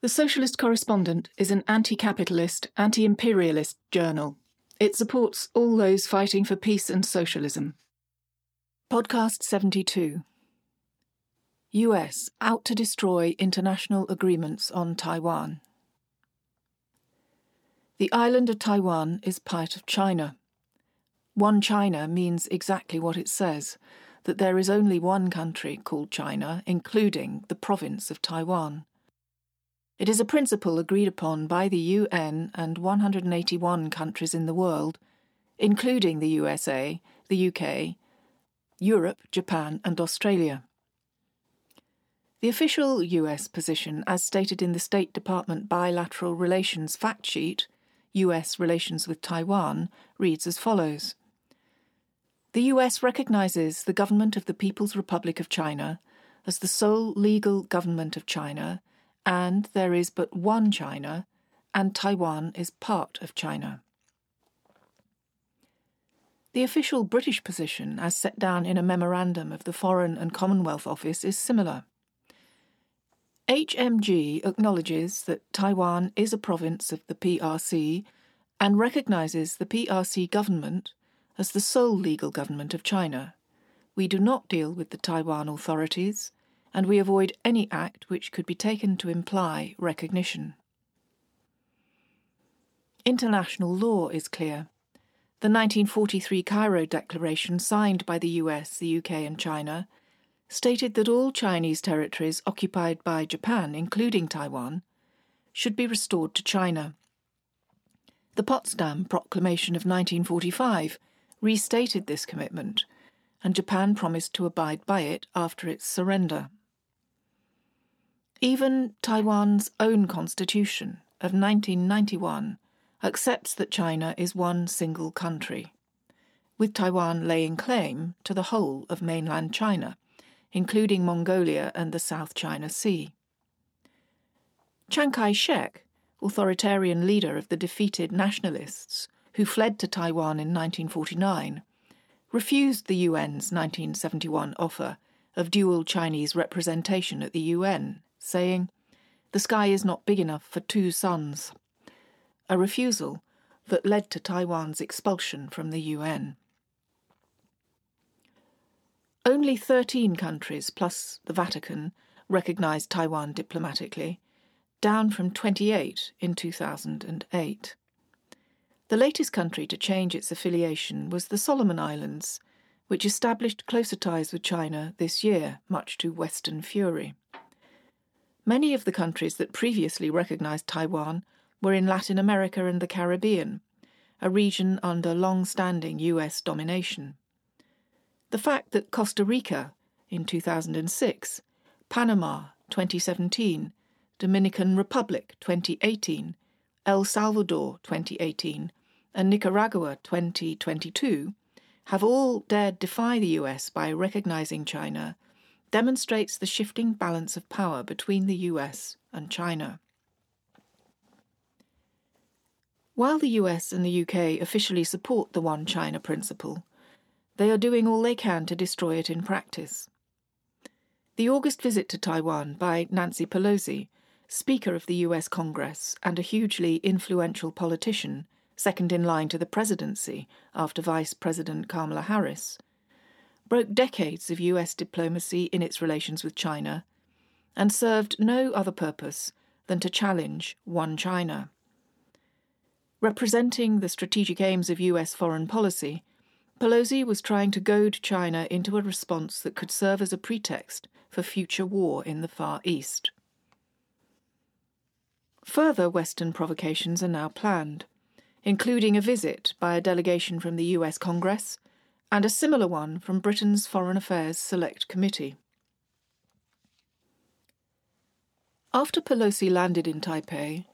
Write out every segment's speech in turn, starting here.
The Socialist Correspondent is an anti capitalist, anti imperialist journal. It supports all those fighting for peace and socialism. Podcast 72 US out to destroy international agreements on Taiwan. The island of Taiwan is part of China. One China means exactly what it says that there is only one country called China, including the province of Taiwan. It is a principle agreed upon by the UN and 181 countries in the world, including the USA, the UK, Europe, Japan, and Australia. The official US position, as stated in the State Department Bilateral Relations Fact Sheet, US Relations with Taiwan, reads as follows The US recognizes the government of the People's Republic of China as the sole legal government of China and there is but one China, and Taiwan is part of China. The official British position, as set down in a memorandum of the Foreign and Commonwealth Office, is similar. HMG acknowledges that Taiwan is a province of the PRC and recognises the PRC government as the sole legal government of China. We do not deal with the Taiwan authorities and we avoid any act which could be taken to imply recognition. International law is clear. The 1943 Cairo Declaration, signed by the US, the UK, and China, stated that all Chinese territories occupied by Japan, including Taiwan, should be restored to China. The Potsdam Proclamation of 1945 restated this commitment, and Japan promised to abide by it after its surrender. Even Taiwan's own constitution of 1991 accepts that China is one single country, with Taiwan laying claim to the whole of mainland China, including Mongolia and the South China Sea. Chiang Kai shek, authoritarian leader of the defeated nationalists who fled to Taiwan in 1949, refused the UN's 1971 offer of dual Chinese representation at the UN saying, The sky is not big enough for two suns. A refusal that led to Taiwan's expulsion from the UN. Only 13 countries, plus the Vatican, recognized Taiwan diplomatically, down from 28 in 2008. The latest country to change its affiliation was the Solomon Islands, which established closer ties with China this year, much to Western fury. Many of the countries that previously recognized Taiwan were in Latin America and the Caribbean, a region under long standing US domination. The fact that Costa Rica in 2006, Panama 2017, Dominican Republic 2018, El Salvador 2018, and Nicaragua 2022 have all dared defy the US by recognizing China demonstrates the shifting balance of power between the US and China. While the US and the UK officially support the One China principle, they are doing all they can to destroy it in practice. The August visit to Taiwan by Nancy Pelosi, Speaker of the US Congress and a hugely influential politician, second in line to the presidency after Vice President Kamala Harris, broke decades of US diplomacy in its relations with China and served no other purpose than to challenge one China. Representing the strategic aims of US foreign policy, Pelosi was trying to goad China into a response that could serve as a pretext for future war in the Far East. Further Western provocations are now planned, including a visit by a delegation from the US Congress and a similar one from Britain's Foreign Affairs Select Committee. After Pelosi landed in Taipei,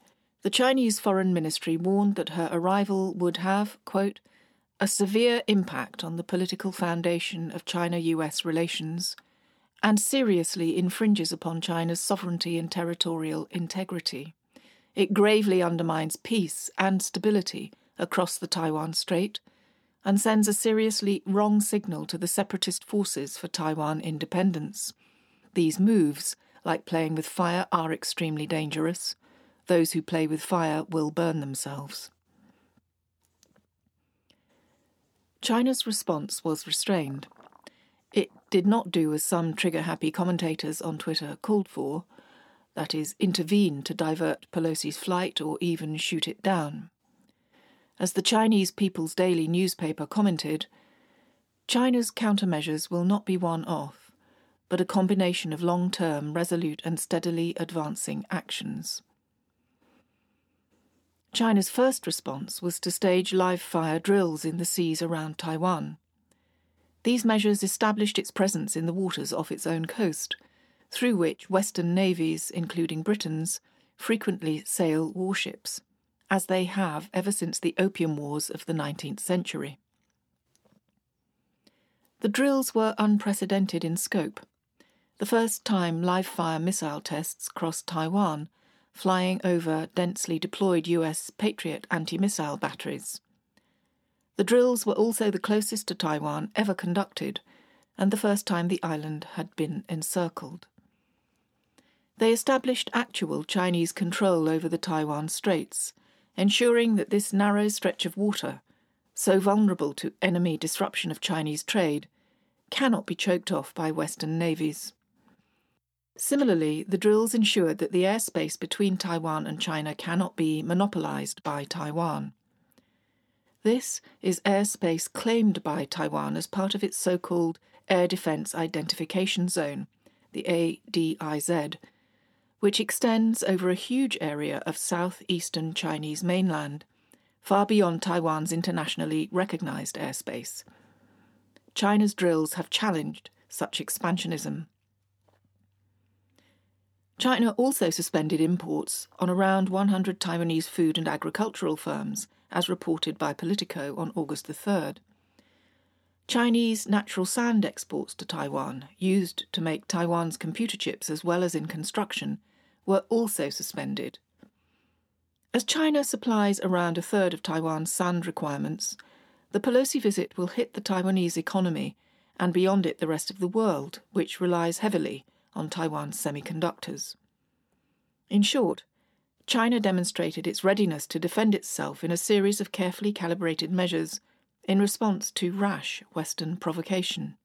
the Chinese Foreign Ministry warned that her arrival would have, quote, a severe impact on the political foundation of China US relations and seriously infringes upon China's sovereignty and territorial integrity. It gravely undermines peace and stability across the Taiwan Strait and sends a seriously wrong signal to the separatist forces for Taiwan independence. These moves like playing with fire, are extremely dangerous. Those who play with fire will burn themselves. China's response was restrained. It did not do as some trigger happy commentators on Twitter called for that is, intervene to divert Pelosi's flight or even shoot it down. As the Chinese People's Daily newspaper commented, China's countermeasures will not be one off, but a combination of long term, resolute, and steadily advancing actions. China's first response was to stage live fire drills in the seas around Taiwan. These measures established its presence in the waters off its own coast, through which Western navies, including Britain's, frequently sail warships, as they have ever since the Opium Wars of the 19th century. The drills were unprecedented in scope. The first time live fire missile tests crossed Taiwan flying over densely deployed US Patriot anti missile batteries. The drills were also the closest to Taiwan ever conducted, and the first time the island had been encircled. They established actual Chinese control over the Taiwan Straits, ensuring that this narrow stretch of water, so vulnerable to enemy disruption of Chinese trade, cannot be choked off by Western navies. Similarly, the drills ensured that the airspace between Taiwan and China cannot be monopolized by Taiwan. This is airspace claimed by Taiwan as part of its so called Air Defense Identification Zone, the ADIZ, which extends over a huge area of southeastern Chinese mainland, far beyond Taiwan's internationally recognized airspace. China's drills have challenged such expansionism. China also suspended imports on around 100 Taiwanese food and agricultural firms, as reported by Politico on August the 3rd. Chinese natural sand exports to Taiwan, used to make Taiwan's computer chips as well as in construction, were also suspended. As China supplies around a third of Taiwan's sand requirements, the Pelosi visit will hit the Taiwanese economy and beyond it the rest of the world, which relies heavily on Taiwan's semiconductors. In short, China demonstrated its readiness to defend itself in a series of carefully calibrated measures in response to rash Western provocation.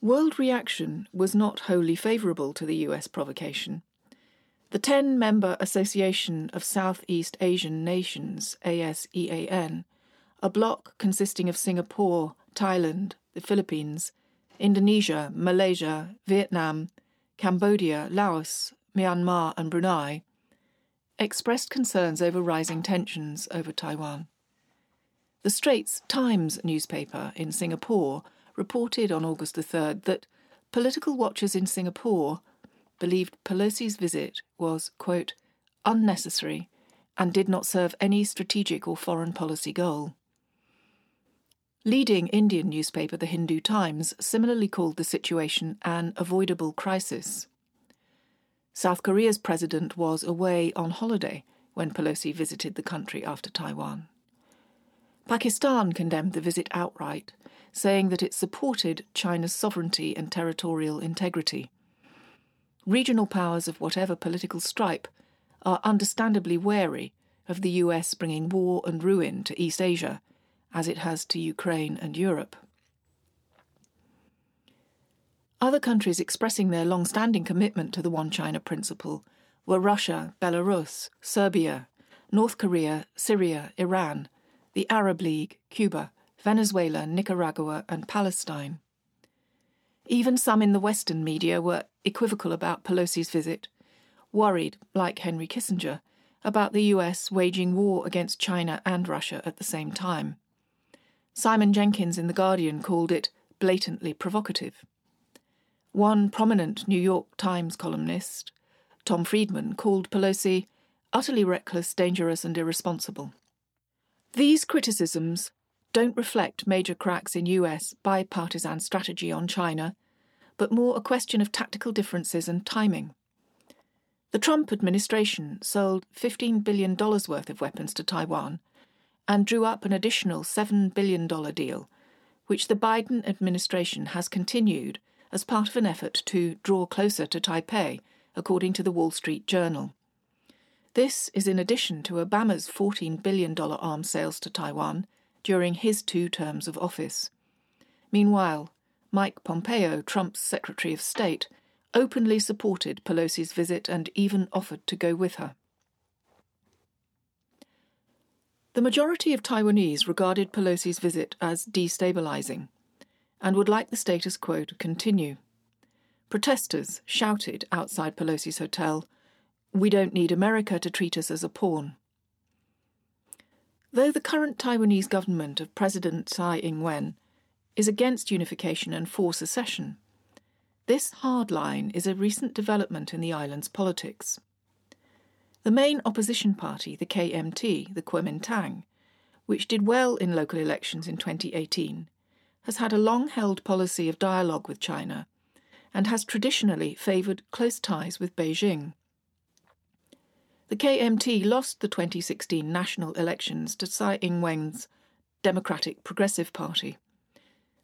World reaction was not wholly favourable to the US provocation. The 10 member Association of Southeast Asian Nations, ASEAN, a bloc consisting of Singapore, Thailand, the Philippines, Indonesia, Malaysia, Vietnam, Cambodia, Laos, Myanmar, and Brunei, expressed concerns over rising tensions over Taiwan. The Straits Times newspaper in Singapore reported on August the 3rd that political watchers in Singapore believed Pelosi's visit was, quote, unnecessary and did not serve any strategic or foreign policy goal. Leading Indian newspaper The Hindu Times similarly called the situation an avoidable crisis. South Korea's president was away on holiday when Pelosi visited the country after Taiwan. Pakistan condemned the visit outright, saying that it supported China's sovereignty and territorial integrity. Regional powers of whatever political stripe are understandably wary of the US bringing war and ruin to East Asia as it has to Ukraine and Europe. Other countries expressing their long standing commitment to the One China principle were Russia, Belarus, Serbia, North Korea, Syria, Iran, the Arab League, Cuba, Venezuela, Nicaragua, and Palestine. Even some in the Western media were equivocal about Pelosi's visit, worried, like Henry Kissinger, about the US waging war against China and Russia at the same time. Simon Jenkins in The Guardian called it blatantly provocative. One prominent New York Times columnist, Tom Friedman, called Pelosi utterly reckless, dangerous, and irresponsible. These criticisms don't reflect major cracks in US bipartisan strategy on China, but more a question of tactical differences and timing. The Trump administration sold $15 billion worth of weapons to Taiwan and drew up an additional $7 billion deal, which the Biden administration has continued as part of an effort to draw closer to Taipei, according to the Wall Street Journal. This is in addition to Obama's $14 billion arms sales to Taiwan during his two terms of office. Meanwhile, Mike Pompeo, Trump's Secretary of State, openly supported Pelosi's visit and even offered to go with her. The majority of Taiwanese regarded Pelosi's visit as destabilizing and would like the status quo to continue. Protesters shouted outside Pelosi's hotel we don't need America to treat us as a pawn. Though the current Taiwanese government of President Tsai Ing wen is against unification and for secession, this hard line is a recent development in the island's politics. The main opposition party, the KMT, the Kuomintang, which did well in local elections in 2018, has had a long held policy of dialogue with China and has traditionally favoured close ties with Beijing. The KMT lost the 2016 national elections to Tsai Ing wen's Democratic Progressive Party.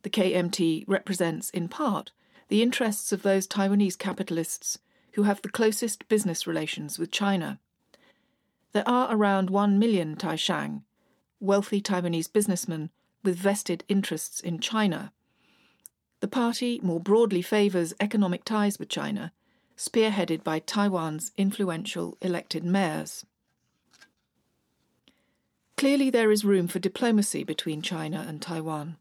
The KMT represents, in part, the interests of those Taiwanese capitalists who have the closest business relations with China. There are around 1 million Taishang, wealthy Taiwanese businessmen with vested interests in China. The party more broadly favours economic ties with China spearheaded by Taiwan's influential elected mayors. Clearly, there is room for diplomacy between China and Taiwan.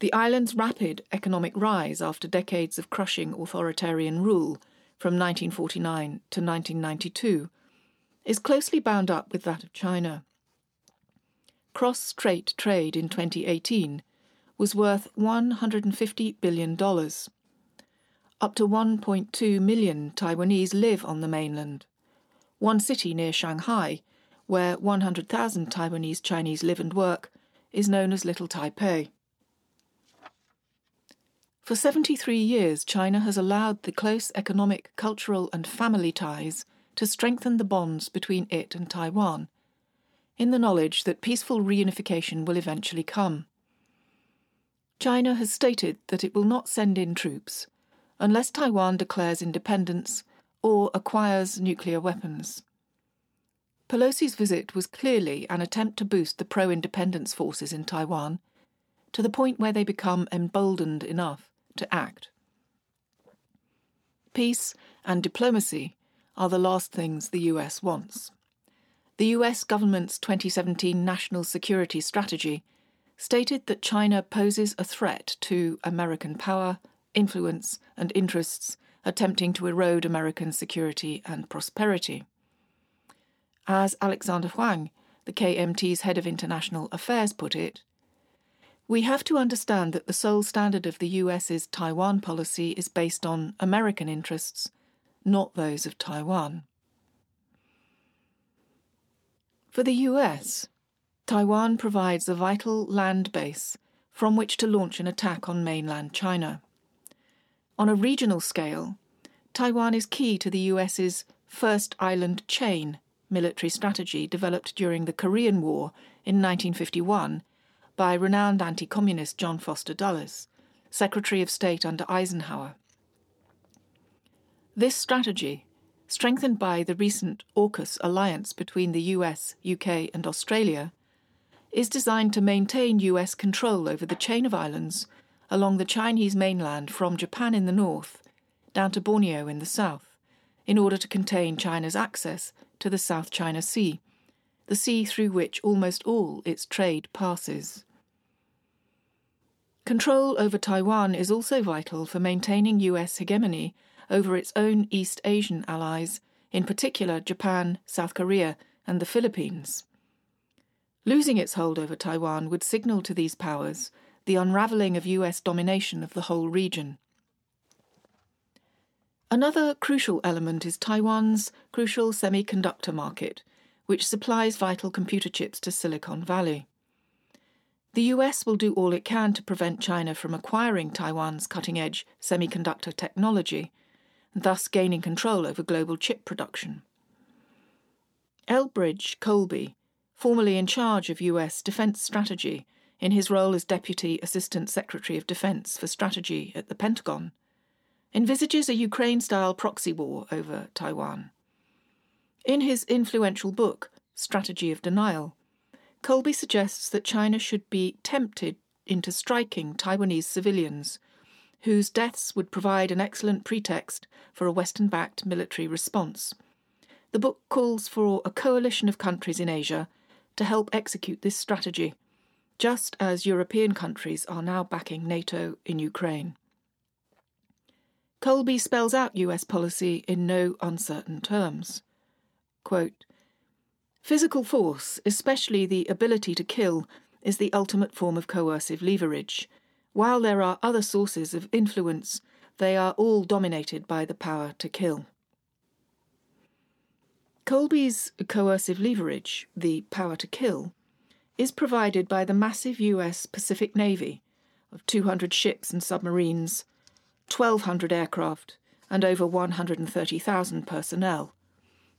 The island's rapid economic rise after decades of crushing authoritarian rule from 1949 to 1992 is closely bound up with that of China. Cross strait trade in 2018 was worth $150 billion. Up to 1.2 million Taiwanese live on the mainland. One city near Shanghai, where 100,000 Taiwanese Chinese live and work, is known as Little Taipei. For 73 years, China has allowed the close economic, cultural, and family ties to strengthen the bonds between it and Taiwan, in the knowledge that peaceful reunification will eventually come. China has stated that it will not send in troops unless Taiwan declares independence or acquires nuclear weapons. Pelosi's visit was clearly an attempt to boost the pro independence forces in Taiwan to the point where they become emboldened enough to act. Peace and diplomacy are the last things the US wants. The US government's 2017 National Security Strategy stated that China poses a threat to American power, influence, and interests attempting to erode American security and prosperity. As Alexander Huang, the KMT's head of international affairs, put it, we have to understand that the sole standard of the US's Taiwan policy is based on American interests, not those of Taiwan. For the US, Taiwan provides a vital land base from which to launch an attack on mainland China. On a regional scale, Taiwan is key to the US's first island chain military strategy developed during the Korean War in 1951 by renowned anti communist John Foster Dulles, Secretary of State under Eisenhower. This strategy, strengthened by the recent AUKUS alliance between the US, UK, and Australia, is designed to maintain US control over the chain of islands along the Chinese mainland from Japan in the north down to Borneo in the south, in order to contain China's access to the South China Sea, the sea through which almost all its trade passes. Control over Taiwan is also vital for maintaining US hegemony over its own East Asian allies, in particular Japan, South Korea, and the Philippines. Losing its hold over Taiwan would signal to these powers the unravelling of US domination of the whole region. Another crucial element is Taiwan's crucial semiconductor market, which supplies vital computer chips to Silicon Valley. The US will do all it can to prevent China from acquiring Taiwan's cutting edge semiconductor technology, thus gaining control over global chip production. Elbridge Colby, formerly in charge of US defense strategy, in his role as Deputy Assistant Secretary of Defense for Strategy at the Pentagon, envisages a Ukraine style proxy war over Taiwan. In his influential book, Strategy of Denial, Colby suggests that China should be tempted into striking Taiwanese civilians, whose deaths would provide an excellent pretext for a Western backed military response. The book calls for a coalition of countries in Asia to help execute this strategy, just as European countries are now backing NATO in Ukraine. Colby spells out US policy in no uncertain terms. Quote, Physical force, especially the ability to kill, is the ultimate form of coercive leverage. While there are other sources of influence, they are all dominated by the power to kill. Colby's coercive leverage, the power to kill, is provided by the massive US Pacific Navy of 200 ships and submarines, 1,200 aircraft, and over 130,000 personnel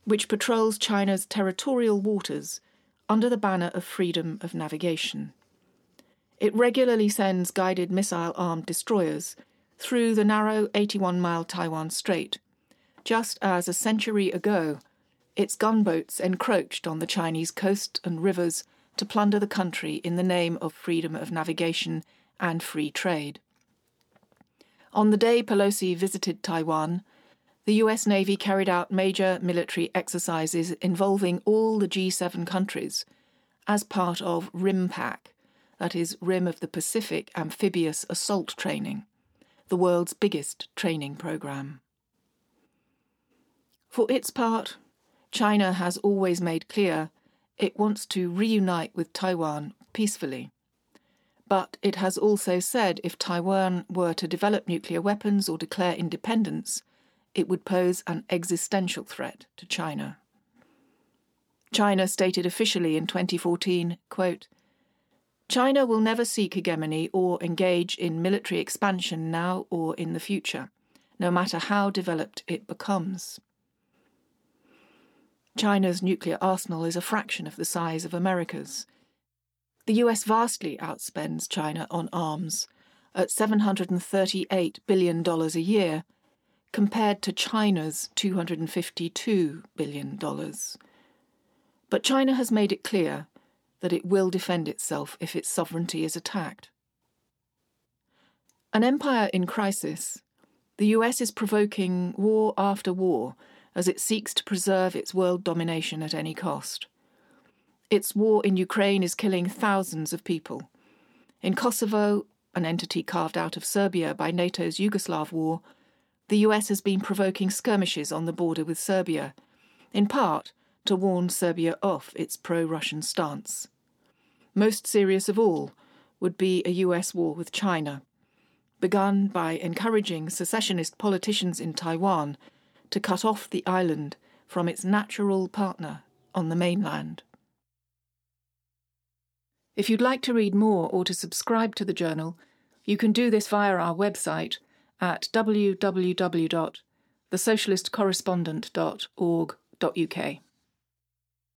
which patrols China's territorial waters under the banner of freedom of navigation. It regularly sends guided missile armed destroyers through the narrow 81 mile Taiwan Strait, just as a century ago its gunboats encroached on the Chinese coast and rivers to plunder the country in the name of freedom of navigation and free trade. On the day Pelosi visited Taiwan, the US Navy carried out major military exercises involving all the G7 countries as part of RIMPAC, that is, Rim of the Pacific Amphibious Assault Training, the world's biggest training program. For its part, China has always made clear it wants to reunite with Taiwan peacefully. But it has also said if Taiwan were to develop nuclear weapons or declare independence, it would pose an existential threat to China. China stated officially in 2014, quote, China will never seek hegemony or engage in military expansion now or in the future, no matter how developed it becomes. China's nuclear arsenal is a fraction of the size of America's. The US vastly outspends China on arms at $738 billion a year compared to China's $252 billion. But China has made it clear that it will defend itself if its sovereignty is attacked. An empire in crisis, the US is provoking war after war as it seeks to preserve its world domination at any cost. Its war in Ukraine is killing thousands of people. In Kosovo, an entity carved out of Serbia by NATO's Yugoslav war, the US has been provoking skirmishes on the border with Serbia, in part to warn Serbia off its pro Russian stance. Most serious of all would be a US war with China, begun by encouraging secessionist politicians in Taiwan to cut off the island from its natural partner on the mainland. If you'd like to read more or to subscribe to the journal, you can do this via our website at www.thesocialistcorrespondent.org.uk.